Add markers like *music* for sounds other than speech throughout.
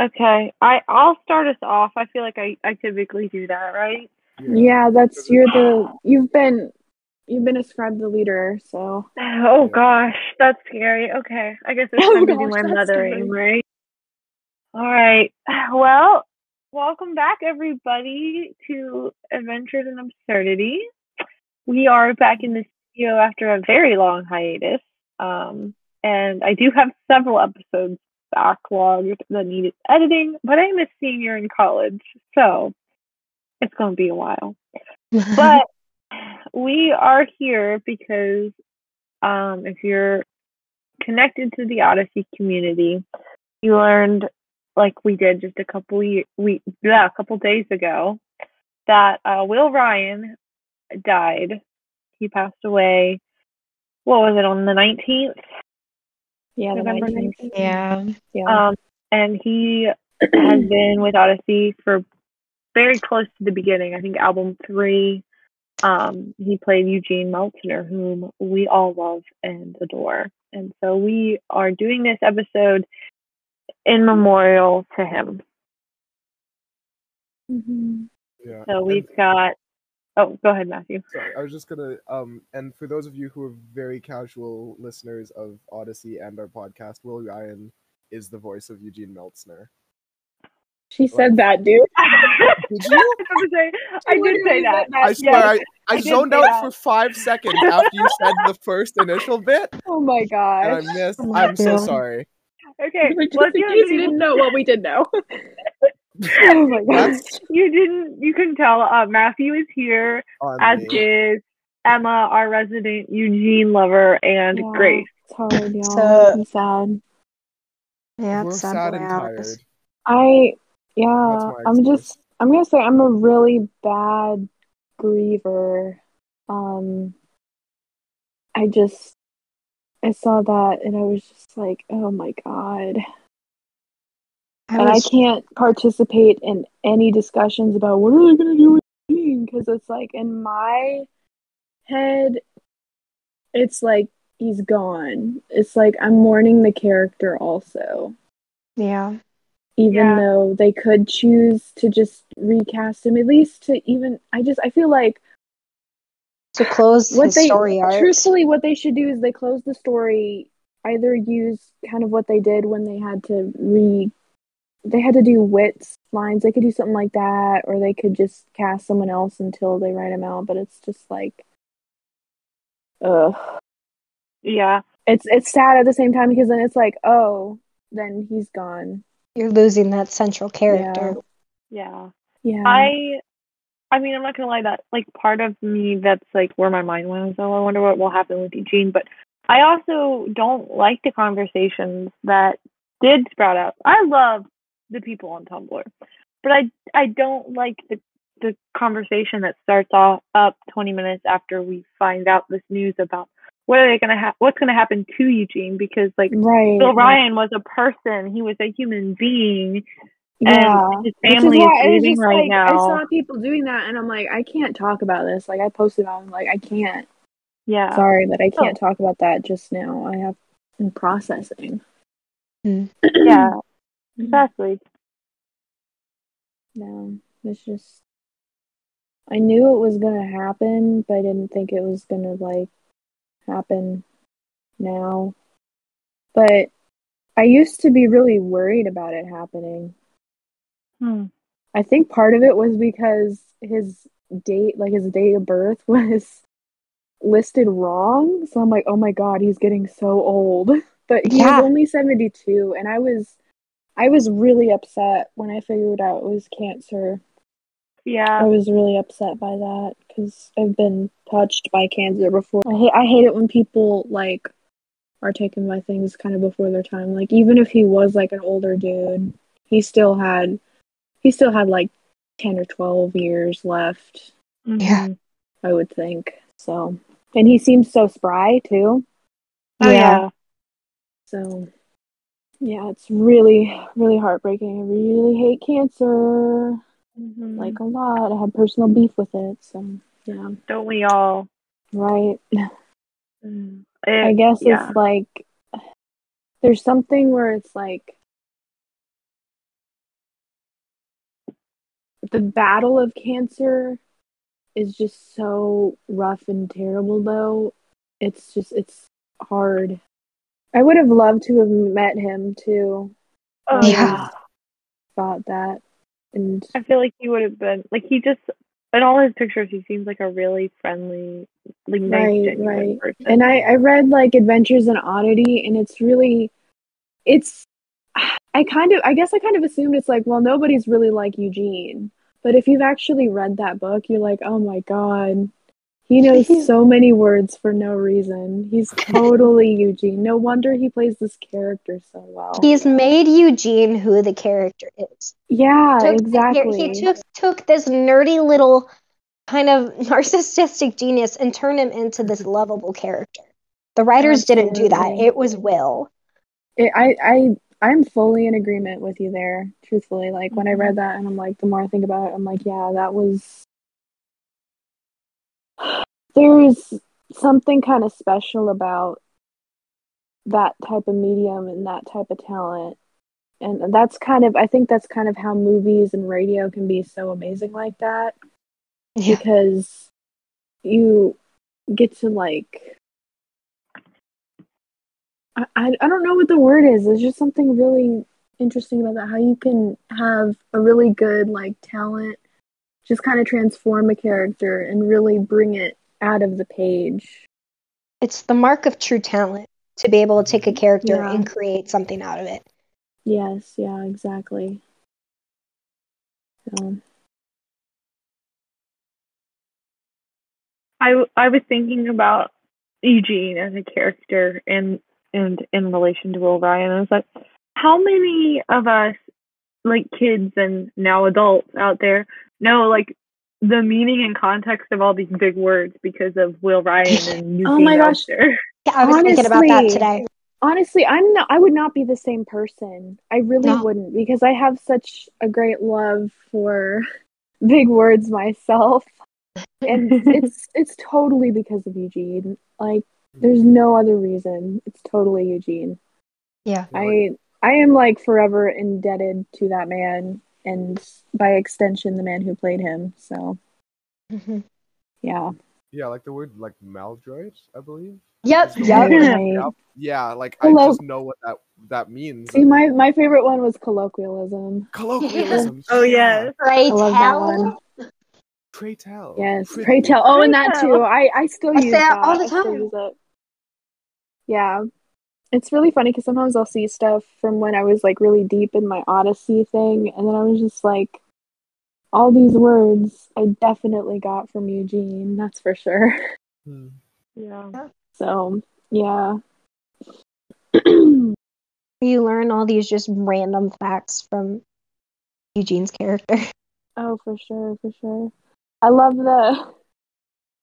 Okay, I I'll start us off. I feel like I I typically do that, right? Yeah, that's you're the you've been you've been ascribed the leader, so Oh Yeah. gosh, that's scary. Okay, I guess it's *laughs* Oh time to do my mothering, scary. right? All right. *sighs* Well, welcome back, everybody, to Adventures in Absurdity. We are back in the studio after a very long hiatus, um, and I do have several episodes backlogged that needed editing. But I'm a senior in college, so it's going to be a while *laughs* but we are here because um, if you're connected to the Odyssey community, you learned, like we did just a couple we yeah, a couple days ago, that uh, Will Ryan died. He passed away. What was it on the nineteenth? Yeah, November 19th. 19th? yeah. Yeah. Um, and he *clears throat* has been with Odyssey for very close to the beginning. I think album three. Um, he played Eugene Meltzner, whom we all love and adore. And so we are doing this episode in memorial to him. Mhm. Yeah. So we've got. Oh, go ahead, Matthew. Sorry, I was just gonna um and for those of you who are very casual listeners of Odyssey and our podcast, Will Ryan is the voice of Eugene Meltzner. She *laughs* said that, dude. Did I you? say- I did say that. I swear I, I I did zoned out that. for five seconds after you said the first initial bit Oh my god! I missed. Oh I'm so sorry. Okay, Just well, in if you case you didn't know what we did know. *laughs* *laughs* oh my gosh. You didn't you can tell uh, Matthew is here on as me. is Emma, our resident Eugene lover, and Yeah, Grace. It's hard, y'all. So- I'm sad. Yeah, We're it's sad and tired. I yeah, my I'm excuse. just I'm gonna say I'm a really bad griever. Um I just I saw that and I was just like, oh my god. I and was, I can't participate in any discussions about what are they gonna do with Gene because it's like in my head, it's like he's gone. It's like I'm mourning the character also, yeah. even Yeah. though they could choose to just recast him. At least to even, I just I feel like To close what they story arc. truthfully what they should do is they close the story. Either use kind of what they did when they had to re they had to do Whit's lines. They could do something like that, or they could just cast someone else until they write them out. But it's just like, ugh. Yeah, It's it's sad at the same time because then it's like, oh, then he's gone. You're losing that central character. yeah. Yeah. I, I mean, I'm not gonna lie. That like part of me, that's like where my mind went. So oh, I wonder what will happen with Eugene. But I also don't like the conversations that did sprout out. I love the people on Tumblr, but I I don't like the the conversation that starts off up 20 minutes after we find out this news about what are they gonna have what's gonna happen to Eugene because like right. Bill Ryan was a person, he was a human being, Yeah. and his Which is family is, why it's grieving right like I saw people doing that, and I'm like, I can't talk about this. Like I posted on, like, I can't. yeah. Sorry, but I Oh. can't talk about that just now. I have I'm processing. Mm. Yeah, *clears throat* exactly. No, it's just I knew it was gonna happen, but I didn't think it was gonna like happen now. But I used to be really worried about it happening. Hmm. I think part of it was because his date, like his date of birth, *laughs* was listed wrong. So I'm like, oh my god, he's getting so old. *laughs* But he Yeah. was only 72, and I was, I was really upset when I figured out it was cancer. Yeah. I was really upset by that because I've been touched by cancer before. I hate, I hate it when people like are taken by things kind of before their time. Like even if he was like an older dude, he still had, he still had like ten or twelve years left. Yeah. Mhm. I would think so. And he seems so spry too. Oh Yeah. yeah. So yeah, it's really, really heartbreaking. I really hate cancer. Mhm. Like a lot. I have personal beef with it. So yeah. don't we all? Right. Mm. I guess yeah. it's like there's something where it's like the battle of cancer is just so rough and terrible though. It's just it's hard. I would have loved to have met him too. Oh, Yeah. Thought that. And I feel like he would have been like he just in all his pictures he seems like a really friendly, like nice, Right, right. person. and I, I read like Adventures in Oddity and it's really it's I kind of I guess I kind of assumed it's like, well, nobody's really like Eugene. But if you've actually read that book, you're like, oh my god. He knows *laughs* so many words for no reason. He's totally Eugene. No wonder he plays this character so well. He's made Eugene who the character is. yeah, the exactly. He took took this nerdy little kind of *laughs* narcissistic genius and turned him into this lovable character. The writers didn't do that. It was Will. it, I I I'm fully in agreement with you there. Truthfully, like when I mm-hmm. read that, and I'm like, the more I think about it, I'm like, yeah, that was. There's something kind of special about that type of medium and that type of talent, and that's kind of I think that's kind of how movies and radio can be so amazing like that Yeah. because you get to like I, I I don't know what the word is. There's just something really interesting about that. How you can have a really good like talent, just kind of transform a character and really bring it out of the page. It's the mark of true talent to be able to take a mm-hmm. character Yeah. and create something out of it. Yes, yeah, exactly. So, I I was thinking about Eugene as a character and and in relation to Will Ryan. I was like, how many of us, like kids and now adults out there, know like the meaning and context of all these big words because of Will Ryan *laughs* and Eugene Oh my gosh. Oster? Yeah, I was thinking about that today. honestly, I'm not. I would not be the same person. I really No. wouldn't because I have such a great love for big words myself, and *laughs* it's it's totally because of Eugene. Like, there's no other reason. It's totally Eugene. Yeah. I I am like forever indebted to that man, and by extension, the man who played him. So Mhm. yeah, Yeah, like the word like maladroit, I believe. Yep. is Yep. word. Right. Yep. Yeah, like Hello. I just know what that that means. see, my my favorite one was colloquialism. colloquialism. *laughs* Oh yeah Pray I love that tell. one. Pray tell. Yes, Prithee. pray tell. Oh, and that tell. too. I I still I use say it that all the I still time. use it. Yeah, it's really funny because sometimes I'll see stuff from when I was like really deep in my Odyssey thing, and then I was just like, all these words I definitely got from Eugene. That's for sure. *laughs* Hmm. Yeah. So yeah. *clears throat* You learn all these just random facts from Eugene's character. *laughs* Oh, for sure, for sure. I love the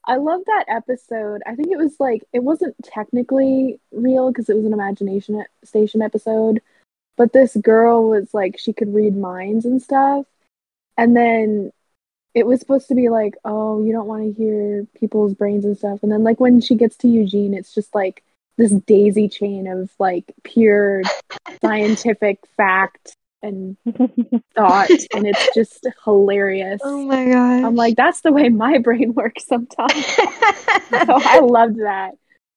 I love that episode. I think it was like it wasn't technically real because it was an imagination station episode, but this girl was like she could read minds and stuff. And then it was supposed to be like, "Oh, you don't want to hear people's brains and stuff." And then like when she gets to Eugene, it's just like this daisy chain of like pure *laughs* scientific fact and *laughs* thought and it's just hilarious. Oh my gosh. I'm like, that's the way my *laughs* brain works sometimes. *laughs* so I loved that.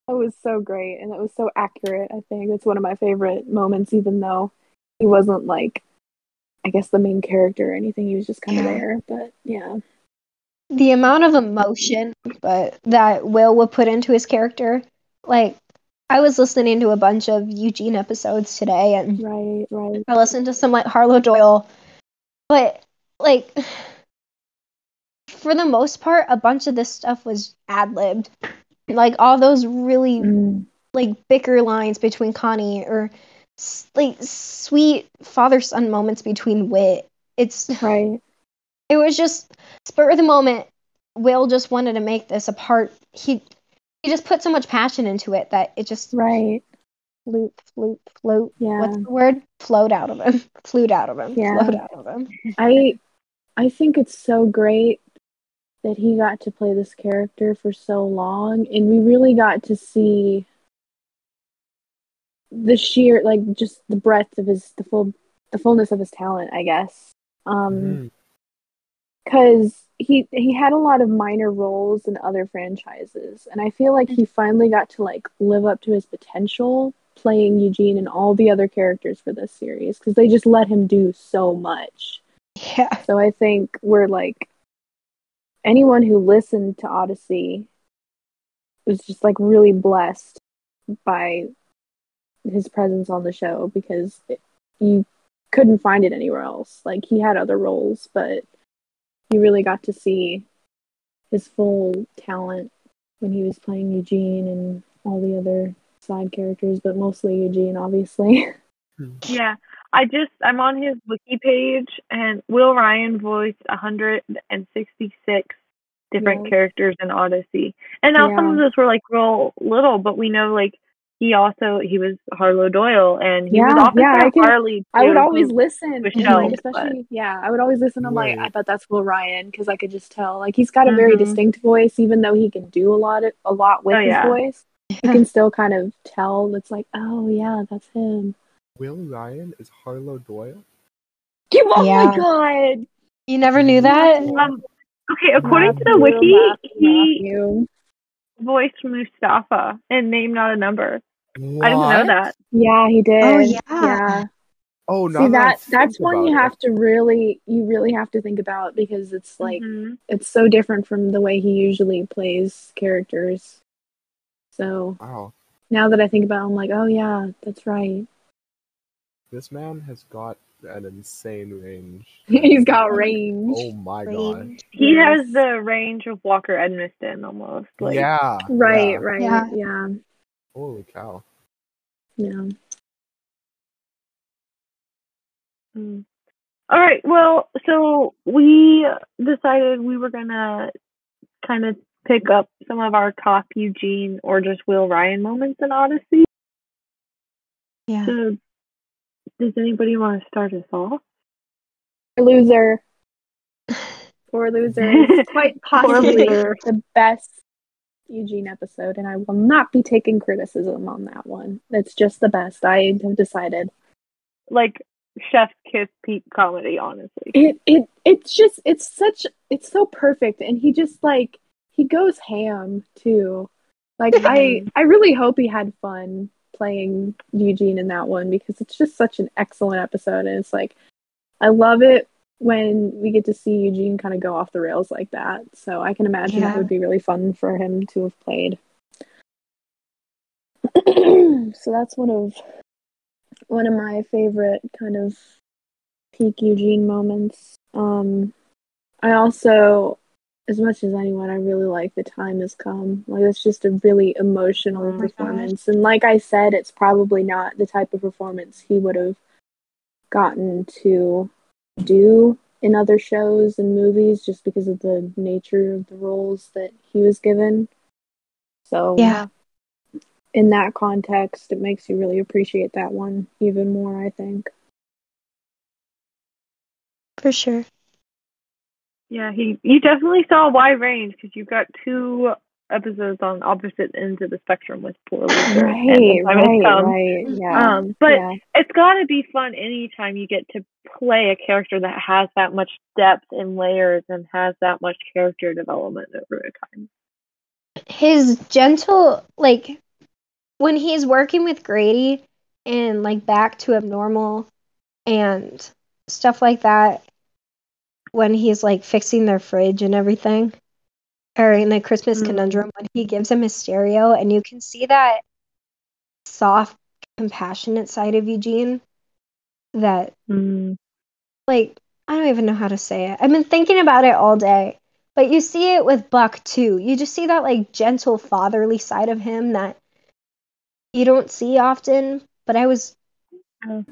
That was so great and it was so accurate. I think it's one of my favorite moments, even though he wasn't like, I guess, the main character or anything. He was just kind of Yeah. there. But yeah. the amount of emotion but that Will would put into his character, like I was listening to a bunch of Eugene episodes today and Right, right. I listened to some like Harlow Doyle, but like for the most part, a bunch of this stuff was ad libbed. Like all those really Mm, like bicker lines between Connie or like sweet father son moments between Whit. It's right. it was just spur of the moment. Will just wanted to make this a part. He he just put so much passion into it that it just Right. float, float, float. Yeah. What's the word? Flowed out of him. *laughs* Flewed out of him. Yeah. Flowed out of him. I I think it's so great that he got to play this character for so long and we really got to see the sheer like just the breadth of his the full the fullness of his talent, I guess. Um Mhm. Because he he had a lot of minor roles in other franchises, and I feel like he mm-hmm. finally got to like live up to his potential playing Eugene and all the other characters for this series because they just let him do so much. Yeah. So I think we're like anyone who listened to Odyssey was just like really blessed by his presence on the show because it, you couldn't find it anywhere else. Like he had other roles, but you really got to see his full talent when he was playing Eugene and all the other side characters, but mostly Eugene, obviously. *laughs* Yeah, I just I'm on his wiki page, and Will Ryan voiced 166 different Yeah. characters in Odyssey, and now some of those were like real little, but we know like he also he was Harlow Doyle, and he Yeah, was Officer yeah, I can- Harley. I would always who- listen, Michelle, like especially yeah, I would always listen. I'm like, I bet that's Will Ryan because I could just tell. Like he's got a very Mhm. distinct voice, even though he can do a lot of, a lot with Oh, his yeah. voice. *laughs* You can still kind of tell. It's like, oh yeah, that's him. Will Ryan is Harlow Doyle. You, Oh Yeah. my god! You never knew that? Um, okay, according to the Matthew, wiki, Matthew, he Matthew. voiced Mustafa in Name Not a Number. I didn't know that. Yeah, he did. Oh, yeah. yeah. Oh, now See that that's one you about have to really you really have to think about because it's like Mhm. it's so different from the way he usually plays characters. So. Wow, now that I think about it, I'm like, oh yeah, that's right. this man has got an insane range. *laughs* He's got range. Oh my god. He Yes. has the range of Walker Edmiston almost. Like, yeah. Right, yeah. right, Yeah. yeah, Holy cow. yeah. Mm. All right. Well, so we decided we were gonna kind of pick up some of our top Eugene or just Will Ryan moments in Odyssey. Yeah. So, does anybody want to start us off? Loser. *laughs* Poor loser. *laughs* It's quite possibly loser. the best Eugene episode, and I will not be taking criticism on that one. It's just the best. I have decided. Like chef Kiss peak comedy, honestly. It it it's just it's such it's so perfect, and he just like he goes ham too. Like I *laughs* I really hope he had fun playing Eugene in that one because it's just such an excellent episode, and it's like I love it when we get to see Eugene kind of go off the rails like that. So I can imagine Yeah. that would be really fun for him to have played. *clears throat* so that's one of one of my favorite kind of peak Eugene moments. Um, I also, as much as anyone, I really like the time has come. Like it's just a really emotional Oh gosh. performance, and like I said, it's probably not the type of performance he would have gotten to do in other shows and movies, just because of the nature of the roles that he was given. So Yeah. in that context, it makes you really appreciate that one even more. I think. For sure. Yeah, he you definitely saw a wide range because you've got two episodes on opposite ends of the spectrum with Poor Loser. Right, right, right. Yeah. Um, but yeah. it's got to be fun anytime you get to play a character that has that much depth and layers and has that much character development over time. his gentle like when he's working with Grady and like back to abnormal and stuff like that when he's like fixing their fridge and everything or in the Christmas Mm. conundrum when he gives him his stereo and you can see that soft compassionate side of Eugene that like I don't even know how to say it. I've been thinking about it all day. But you see it with Buck too. You just see that like gentle fatherly side of him that you don't see often. But I was Oh.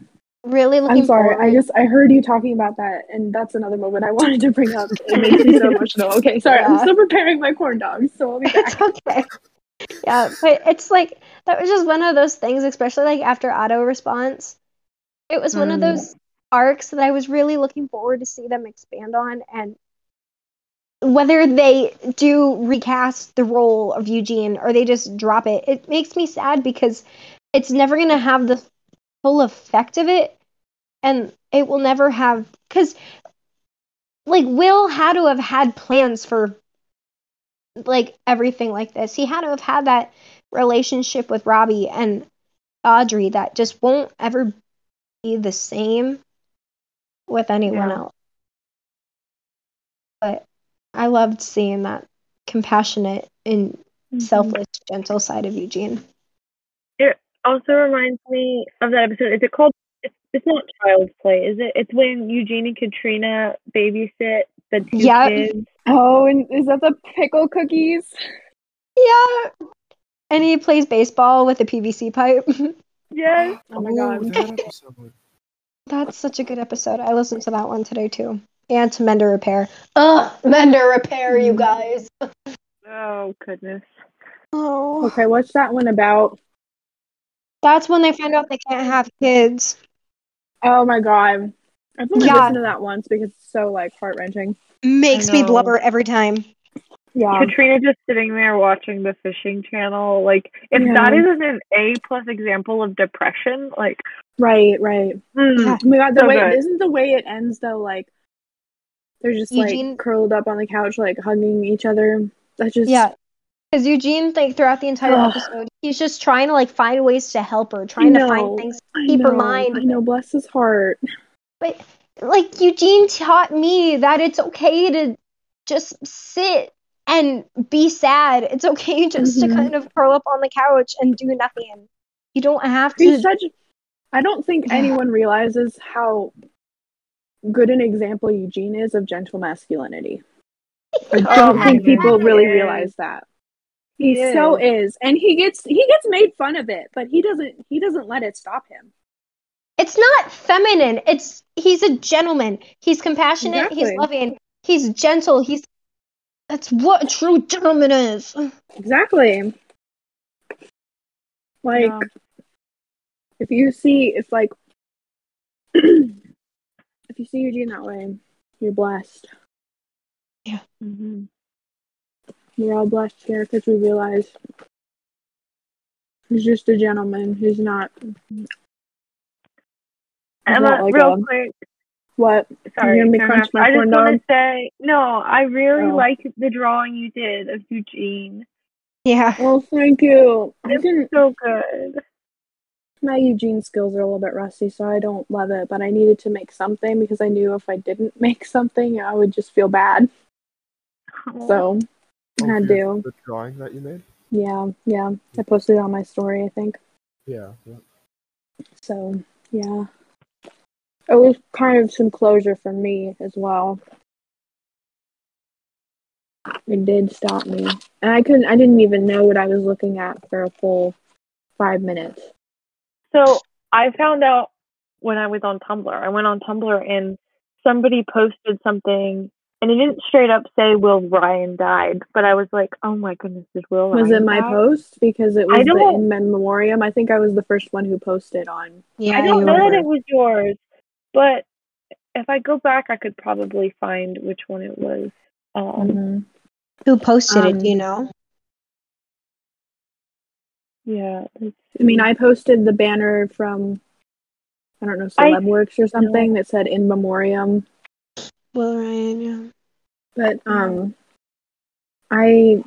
Really looking I'm sorry. forward. I just I heard you talking about that, and that's another moment I *laughs* wanted to bring up. It makes me so *laughs* emotional. Okay, sorry. I'm still preparing my corn dogs, so I'll be *laughs* it's okay. Yeah, but it's like that was just one of those things, especially like after auto response. It was one of Mm. those arcs that I was really looking forward to see them expand on and whether they do recast the role of Eugene or they just drop it, it makes me sad because it's never going to have the full effect of it and it will never have because like Will had to have had plans for like everything like this. He had to have had that relationship with Robbie and Audrey that just won't ever be the same with anyone Yeah. else. But I loved seeing that compassionate and Mm-hmm. selfless, gentle side of Eugene. Also reminds me of that episode. Is it called? It's, it's not Child's Play, is it? It's when Eugene and Katrina babysit the two Yep. kids. Oh, and is that the pickle cookies? Yeah. And he plays baseball with a PVC pipe. *laughs* Yes. Oh my god. That's such a good episode. I listened to that one today too. And to Mender Repair. Ugh, Mender Repair, you guys. *laughs* Oh goodness. Oh. Okay, what's that one about? That's when they find out they can't have kids. Oh my god. I've only Yeah. listened to that once because it's so like heart wrenching. Makes me blubber every time. Yeah. Katrina just sitting there watching the fishing channel. Like, if Yeah. that isn't an A plus example of depression, like, Right, right. hmm, Yeah. Oh my god, the So way good. isn't the way it ends though like they're just Eugene- like curled up on the couch like hugging each other. That just Yeah. Because Eugene, like throughout the entire Ugh. episode, he's just trying to like find ways to help her, trying to find things. to keep her mind. I know, bless his heart. But like Eugene taught me that it's okay to just sit and be sad. It's okay *laughs* just to Mhm. kind of curl up on the couch and do nothing. You don't have to. such I don't think *sighs* anyone realizes how good an example Eugene is of gentle masculinity. I Oh don't my think people goodness. really realize that. He He so is. is. And he gets he gets made fun of it, but he doesn't he doesn't let it stop him. It's not feminine. It's he's a gentleman. He's compassionate. He's loving. He's gentle. He's that's what a true gentleman is. Exactly. Like Yeah. if you see if like *clears throat* if you see Eugene that way, you're blessed. Yeah. Mhm. We're all blessed here because we realize he's just a gentleman. He's not He's Emma, not like real a- quick. what Sorry, gonna be to crunch my I just corn want to say, no, I really Oh. like the drawing you did of Eugene. Yeah. Well, thank you. I It's didn't so good. my Eugene skills are a little bit rusty, so I don't love it, but I needed to make something because I knew if I didn't *laughs* make something I would just feel bad. So I had for to. The drawing that you made? Yeah, yeah. I posted it on my story, I think. Yeah. yeah. So yeah. It was kind of some closure for me as well. It did stop me. And I couldn't I didn't even know what I was looking at for a full five minutes. So I found out when I was on Tumblr. I went on Tumblr and somebody posted something, and he didn't straight up say Will Ryan died, but I was like, oh my goodness, did Will Was Ryan it my die? post? Because it was the in memoriam. I think I was the first one who posted on. Yeah. I don't know that it was yours, but if I go back, I could probably find which one it was. Um, Mhm. Who posted it? Um, Do you know? yeah. I mean. I posted the banner from I don't know I- Celebworks or something that said in memoriam. Will Ryan. Yeah. But um, I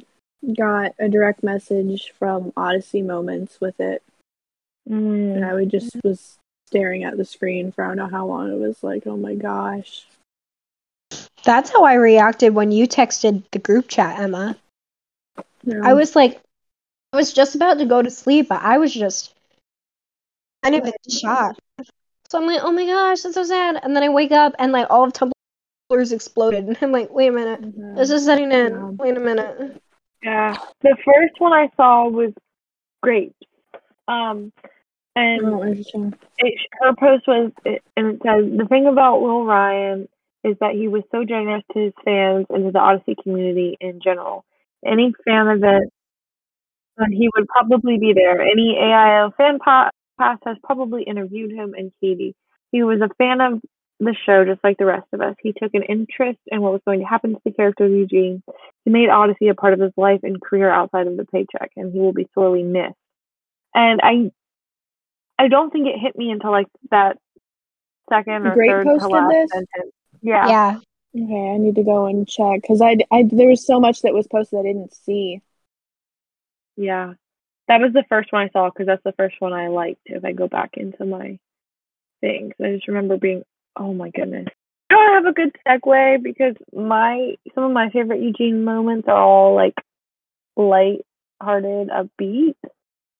got a direct message from Odyssey Moments with it, and Mm. I would just was staring at the screen for I don't know how long. It was like, oh my gosh. That's how I reacted when you texted the group chat, Emma. Yeah. I was like, I was just about to go to sleep, but I was just kind of in shock. So I'm like, oh my gosh, that's so sad. And then I wake up and like all of Tumblr's exploded. And I'm like, wait a minute. Mhm. This is setting in. Yeah. Wait a minute. Yeah. The first one I saw was grapes. Um, and Oh, it, her post was, it, and it says, the thing about Will Ryan is that he was so generous to his fans and to the Odyssey community in general. Any fan event, and he would probably be there. Any AIO fan pa- pass has probably interviewed him and Katie. He was a fan of the show just like the rest of us. He took an interest in what was going to happen to the character of Eugene. He made Odyssey a part of his life and career outside of the paycheck, and he will be sorely missed. And I, I don't think it hit me until like that second or Great third to last this? sentence. Yeah. Yeah. Okay, I need to go and check because I, I there was so much that was posted I didn't see. Yeah, that was the first one I saw because that's the first one I liked. If I go back into my things, I just remember being, oh my goodness. I don't have a good segue because my some of my favorite Eugene moments are all like light-hearted, upbeat.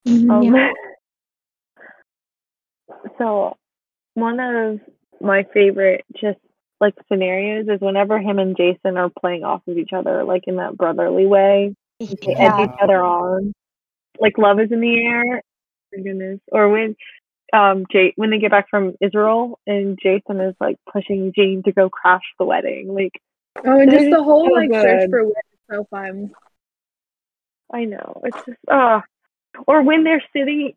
Mm-hmm. Um, Yeah. *laughs* So, one of my favorite just like scenarios is whenever him and Jason are playing off of each other, like in that brotherly way. They egg Yeah. each other on. Like love is in the air. My goodness. Or when um Jay when they get back from Israel and Jason is like pushing Jane to go crash the wedding. Like Oh, and just the whole so like search for women is so fun. I know. It's just uh or when they're sitting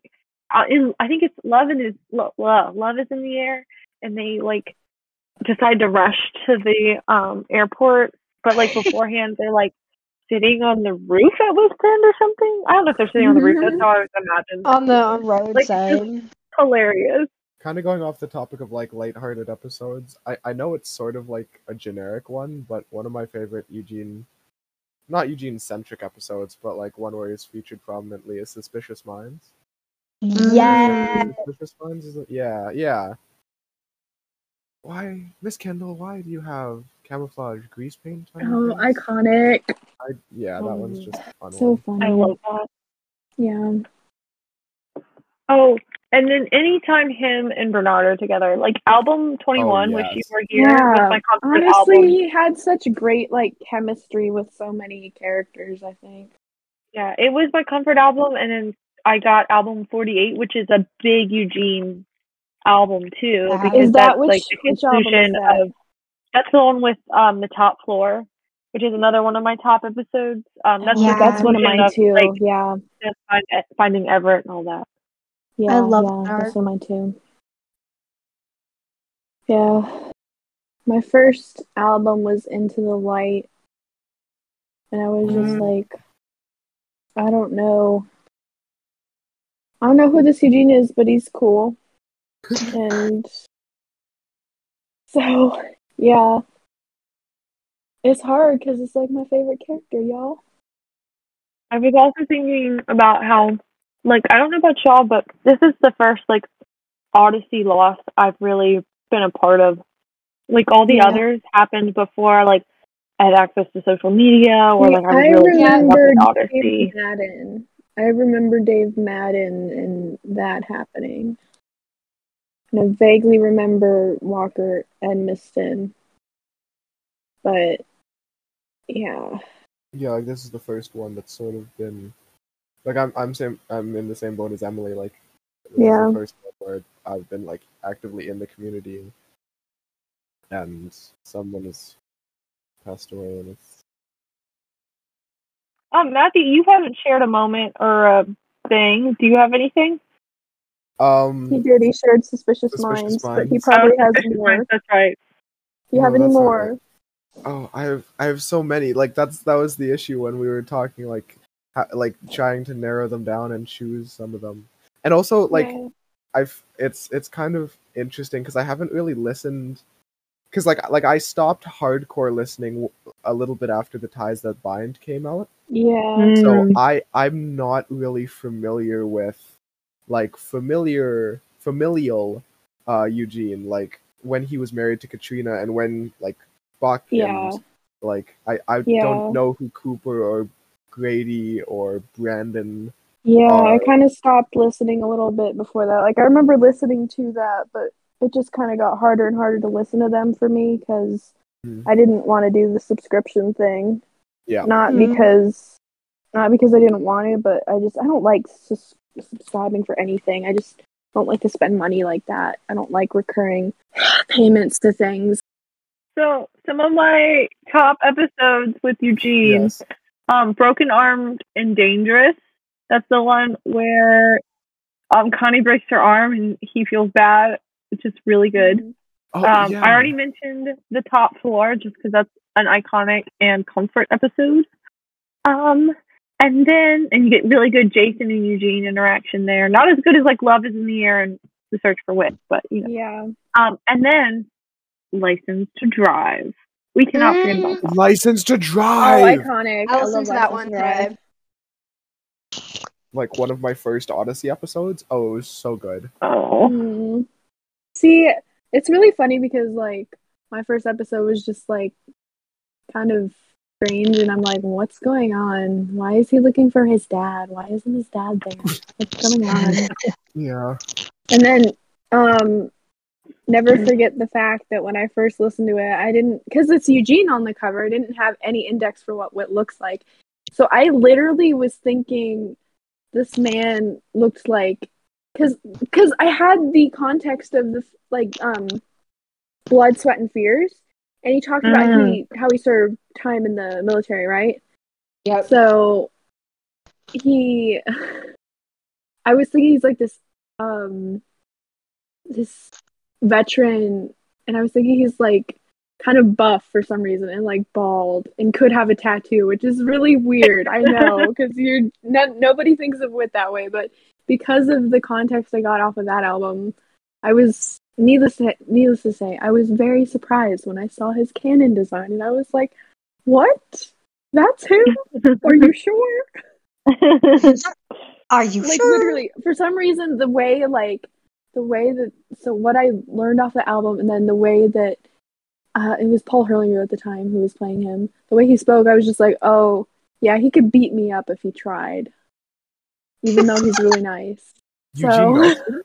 uh, in I think it's love and is love, love is in the air and they like decide to rush to the um airport but like *laughs* beforehand they're like sitting on the roof at Whit's End or something. I don't know if they're sitting on the roof. That's how I was imagined. On the roadside. Hilarious. kind of going off the topic of like lighthearted episodes i i know it's sort of like a generic one but one of my favorite eugene not eugene centric episodes but like one where he's featured prominently is suspicious minds Yeah. suspicious minds is yeah yeah why miss kendall why do you have camouflage grease paint on Oh, face? iconic. I, yeah that one's Mm. just fun So one. funny. I love that. Yeah. Oh, and then anytime him and Bernard are together, like album 21, Wish You. Were Here, was Yeah, my comfort Honestly, album. he had such great like chemistry with so many characters, I think. Yeah, it was my comfort album, and then I got album 48, which is a big Eugene album too, Wow. because Is that that's which- like the which album is conclusion that? of that's the one with um the top floor, which is another one of my top episodes. Um, that's Yeah. That's one of conclusion mine too. Like yeah. finding Everett and all that. Yeah. I love yeah, Bernard. That's one of mine too. Yeah. My first album was Into the Light. And I was just Mhm. like I don't know. I don't know who this Eugene is, but he's cool. and *laughs* so yeah. It's hard because it's like my favorite character, y'all. I was also thinking about how, like, I don't know about y'all, but this is the first like Odyssey loss I've really been a part of. Like all the Yeah. others happened before, like I had access to social media or Yeah, like I was I really keeping remember with Dave Odyssey. Madden. I remember Dave Madden and that happening. And I vaguely remember Walker Edmiston. But yeah. yeah like this is the first one that's sort of been like i'm i'm same i'm in the same boat as emily like Yeah. the first where i've been like actively in the community and someone has passed away and it's Um, Matthew, you haven't shared a moment or a thing. Do you have anything? Um, He did, he shared Suspicious, Suspicious Minds, but he probably Oh, has more. Minds, That's right. Do you have any that's not more? oh i have i have so many like that's that was the issue when we were talking like ha- like trying to narrow them down and choose some of them and also like Yeah. I've it's it's kind of interesting because I haven't really listened because like like I stopped hardcore listening a little bit after the Ties That Bind came out, Yeah. so Mm. I I'm not really familiar with like familiar familial uh Eugene like when he was married to Katrina and when like Buck Yeah. and like I I Yeah. don't know who Cooper or Grady or Brandon Yeah, I kind of stopped listening a little bit before that. Like, I remember listening to that, but it just kind of got harder and harder to listen to them for me because Hmm. I didn't want to do the subscription thing. Yeah. Not Hmm. because, not because I didn't want to, but I just I don't like sus- subscribing for anything. I just don't like to spend money like that. I don't like recurring *sighs* payments to things. So some of my top episodes with Eugene. yes Um, Broken Armed and Dangerous. That's the one where um Connie breaks her arm and he feels bad, which is really good. oh, um, yeah. I already mentioned the top floor just because that's an iconic and comfort episode. Um, and then and you get really good Jason and Eugene interaction there. Not as good as like Love is in the Air and The Search for Whit, but you know. Yeah. Um, and then License to Drive. We cannot forget about Mm. that. License to Drive. Oh, Drive. iconic! I I listened love to that one Drive. today. like one of my first Odyssey episodes. Oh, it was so good. Oh. Mm. See, it's really funny because like my first episode was just like kind of strange, and I'm like, what's going on? Why is he looking for his dad? Why isn't his dad there? What's going on? *laughs* Yeah. And then, um, never forget the fact that when I first listened to it, I didn't because it's Eugene on the cover. I didn't have any index for what what looks like, so I literally was thinking this man looks like because because I had the context of the like um blood, sweat, and fears, and he talked about Mm. he how he served time in the military, right? Yeah. So he, *sighs* I was thinking he's like this, um, this veteran, and I was thinking he's like kind of buff for some reason and like bald and could have a tattoo, which is really weird. I know *laughs* because you're no, nobody thinks of it that way, but because of the context I got off of that album, I was needless to, needless to say, I was very surprised when I saw his canon design, and I was like, "What? That's him? *laughs* Are you sure?" *laughs* Are you like sure? literally for some reason the way like the way that so what I learned off the album and then the way that uh, it was Paul Herlinger at the time who was playing him. The way he spoke, I was just like, oh yeah, he could beat me up if he tried, even though he's really nice. *laughs* Eugene So-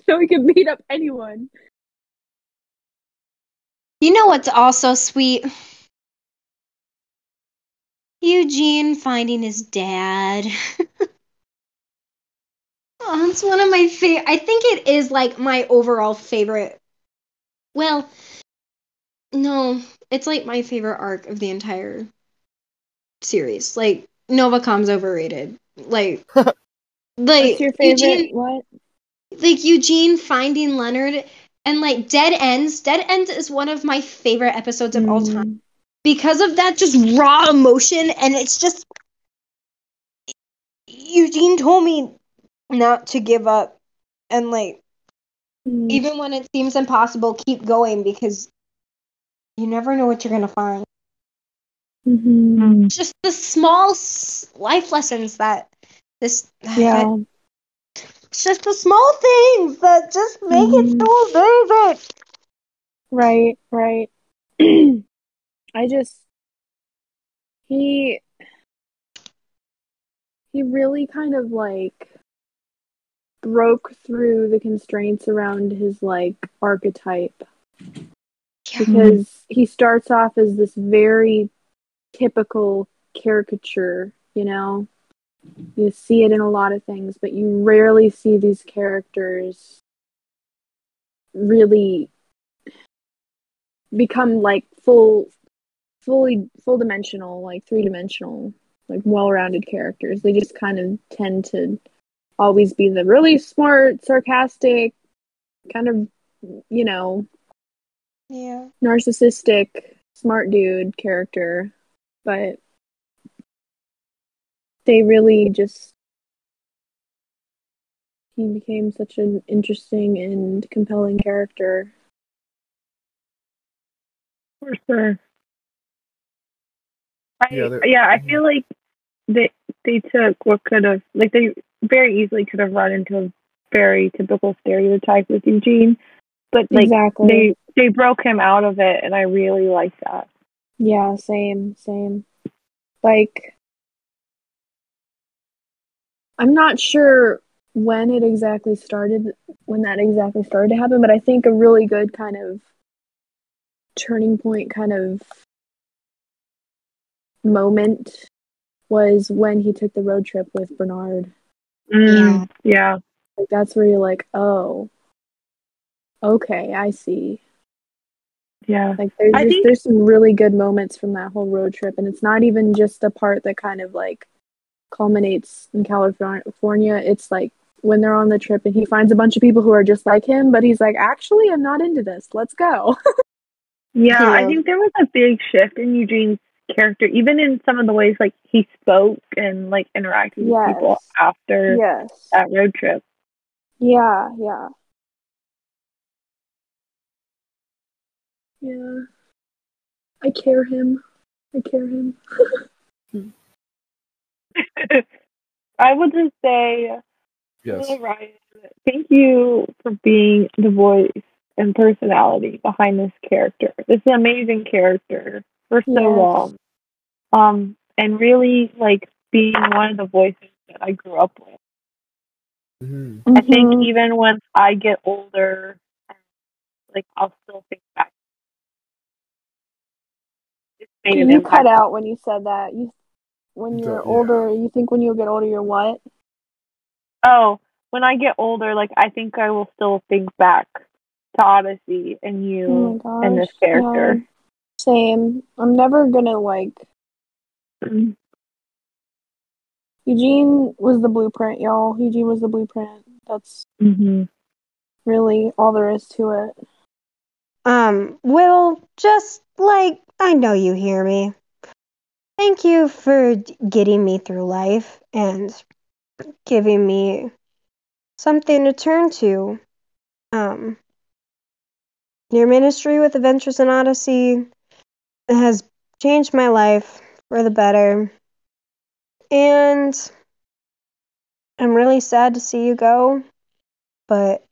*laughs* so he could beat up anyone. You know what's also sweet? Eugene finding his dad. *laughs* oh, it's one of my favorite. I think it is like my overall favorite. Well, no, it's like my favorite arc of the entire series. Like Novacom's overrated. Like, *laughs* like What's your favorite? Eugene, what? like Eugene finding Leonard and like Dead Ends. Dead Ends is one of my favorite episodes of all time Mm. because of that just raw emotion and it's just Eugene told me not to give up and like Mm. even when it seems impossible keep going because you never know what you're going to find. Mhm. Just the small life lessons that this *sighs* Yeah. it's just the small things that just make Mhm. it so amazing. Right, right. *clears throat* I just he he really kind of like broke through the constraints around his like archetype. Because he starts off as this very typical caricature, you know. You see it in a lot of things, but you rarely see these characters really become like full fully full dimensional like three dimensional like well-rounded characters. They just kind of tend to always be the really smart sarcastic kind of you know Yeah. narcissistic smart dude character but they really just he became such an interesting and compelling character For sure. I, Yeah, yeah, I feel like they they took what could have like they very easily could have run into a very typical stereotype with Eugene, but like exactly they they broke him out of it, and I really like that. Yeah, same, same. Like, I'm not sure when it exactly started, when that exactly started to happen, but I think a really good kind of turning point kind of moment was when he took the road trip with Bernard. Mm, yeah. Like, that's where you're like, oh, okay, I see. yeah, Like there's just think- there's some really good moments from that whole road trip, and it's not even just the part that kind of like culminates in California. It's like when they're on the trip and he finds a bunch of people who are just like him, but he's like, actually, I'm not into this. Let's go. *laughs* yeah. I think there was a big shift in Eugene's character, even in some of the ways like he spoke and like interacted with people after yes. that road trip. Yeah. Yeah. Yeah. I care him. I care him. *laughs* I would just say, Yes. Will Ryan, thank you for being the voice and personality behind this character. This is an amazing character for so Yes. long. Um, and really like being one of the voices that I grew up with. hmm I think Mhm. even once I get older, like I'll still think back. It's made an you cut out when you said that. You when you're yeah. older, you think when you get older you're what? Oh, when I get older, like I think I will still think back to Odyssey and you Oh gosh. and this character. Yeah. Same. I'm never gonna like Eugene was the blueprint, y'all. Eugene was the blueprint. That's Mm-hmm. really all there is to it. Um, Will, just like I know you hear me. Thank you for getting me through life and giving me something to turn to. Um, your ministry with Adventures in Odyssey has changed my life for the better. And I'm really sad to see you go, but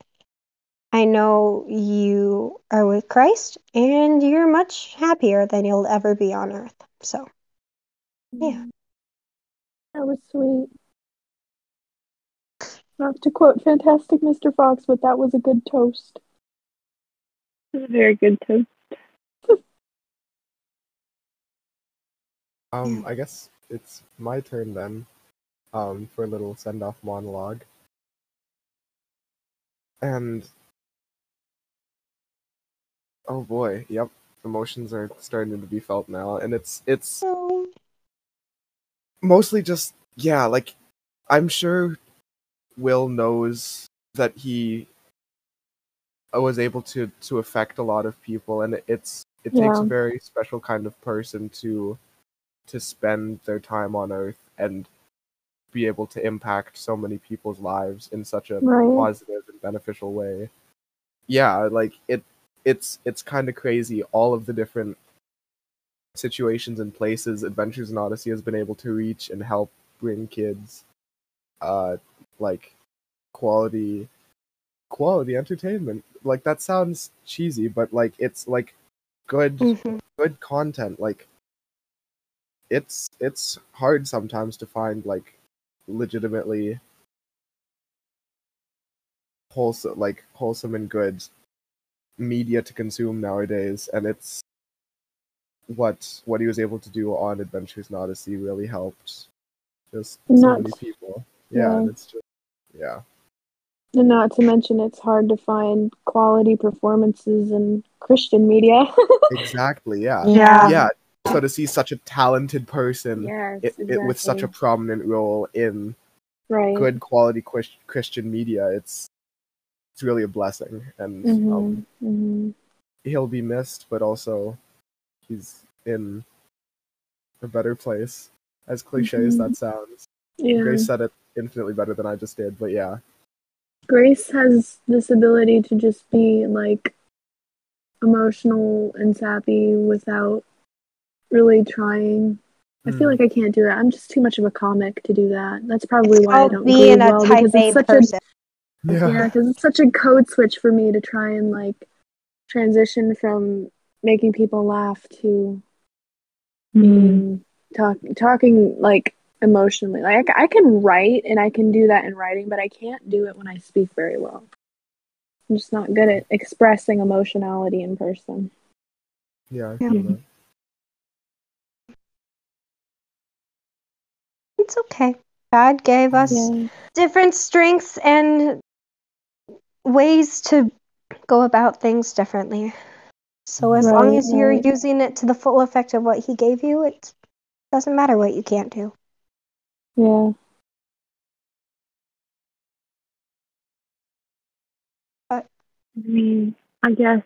I know you are with Christ and you're much happier than you'll ever be on earth. So, Yeah. That was sweet. Not to quote Fantastic Mr. Fox, but that was a good toast. A Very good too. Um, I guess it's my turn then. Um, for a little send off monologue. And oh boy, yep, emotions are starting to be felt now, and it's it's mostly just yeah, like I'm sure Will knows that he was able to to affect a lot of people, and it's it takes a very special kind of person to to spend their time on Earth and be able to impact so many people's lives in such a Right. positive and beneficial way. Yeah, like it it's it's kind of crazy all of the different situations and places Adventures in Odyssey has been able to reach and help bring kids uh like quality quality entertainment. Like that sounds cheesy, but like it's like good mhm. good content. Like it's it's hard sometimes to find like legitimately wholesome like wholesome and good media to consume nowadays and it's what what he was able to do on Adventures in Odyssey really helped just so many people. Yeah, and Yeah. it's just yeah. And not to mention, it's hard to find quality performances in Christian media. *laughs* Exactly, yeah. Yeah. Yeah. So to see such a talented person yes, it, it with such a prominent role in right. good quality Chris- Christian media, it's it's really a blessing, and hmm um, hmm he'll be missed, but also he's in a better place. As cliche as Mhm. that sounds, Yeah. Grace said it infinitely better than I just did, but yeah, Grace has this ability to just be like emotional and sappy without really trying. I feel Hmm. like I can't do that. I'm just too much of a comic to do that. That's probably why I don't being grieve a well type because A it's such person. a yeah, because it's such a code switch for me to try and like transition from making people laugh to Mm-hmm. being talk, talking like emotionally. Like I can write and I can do that in writing, but I can't do it when I speak very well. I'm just not good at expressing emotionality in person. yeah, I Yeah. that. It's okay. God gave us Yeah. different strengths and ways to go about things differently. So as long Right, as you're right. using it to the full effect of what he gave you, it doesn't matter what you can't do. Yeah. But I mean, I guess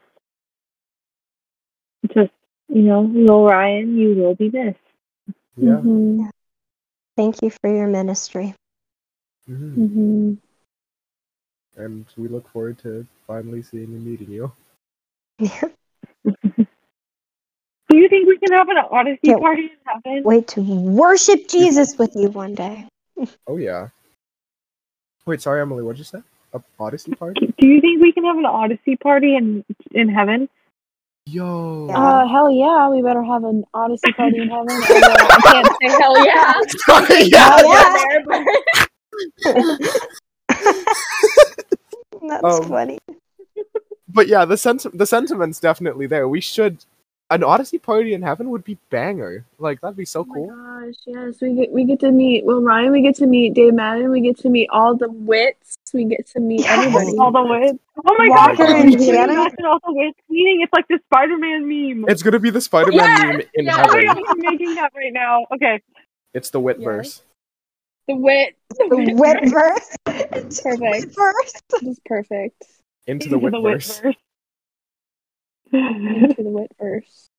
just you know, Will Ryan, you will be missed. Yeah. Mhm. Thank you for your ministry. hmm Mhm. And we look forward to finally seeing and meeting you. *laughs* Do you think we can have an Odyssey Yeah. party in heaven? Wait to worship Jesus with you one day. *laughs* Oh yeah. Wait, sorry, Emily. What'd you say? A Odyssey party? Do you think we can have an Odyssey party in in heaven? Yo. Uh, hell yeah, we better have an Odyssey party in heaven. I can't say hell yeah. *laughs* *laughs* yeah. Oh, yeah. *laughs* That's Um, funny. But yeah, the senti- the sentiment's definitely there. We should an Odyssey party in heaven would be banger. Like that'd be so Oh my cool. gosh, yes, we get we get to meet Will Ryan, we get to meet Dave Madden, we get to meet all the Whits, we get to meet Yes. everybody. All the Whits. Oh my Walker god! and can you Janet. imagine all the Whits meeting? It's like the Spider-Man meme. It's gonna be the Spider-Man Yes! meme in Yes! oh heaven. I'm making that right now. Okay. It's the Whitverse. The Whit, the The Whit, Whit verse. It's Perfect. Whit verse. is perfect. Into the Into Whitverse. Into the Whit verse.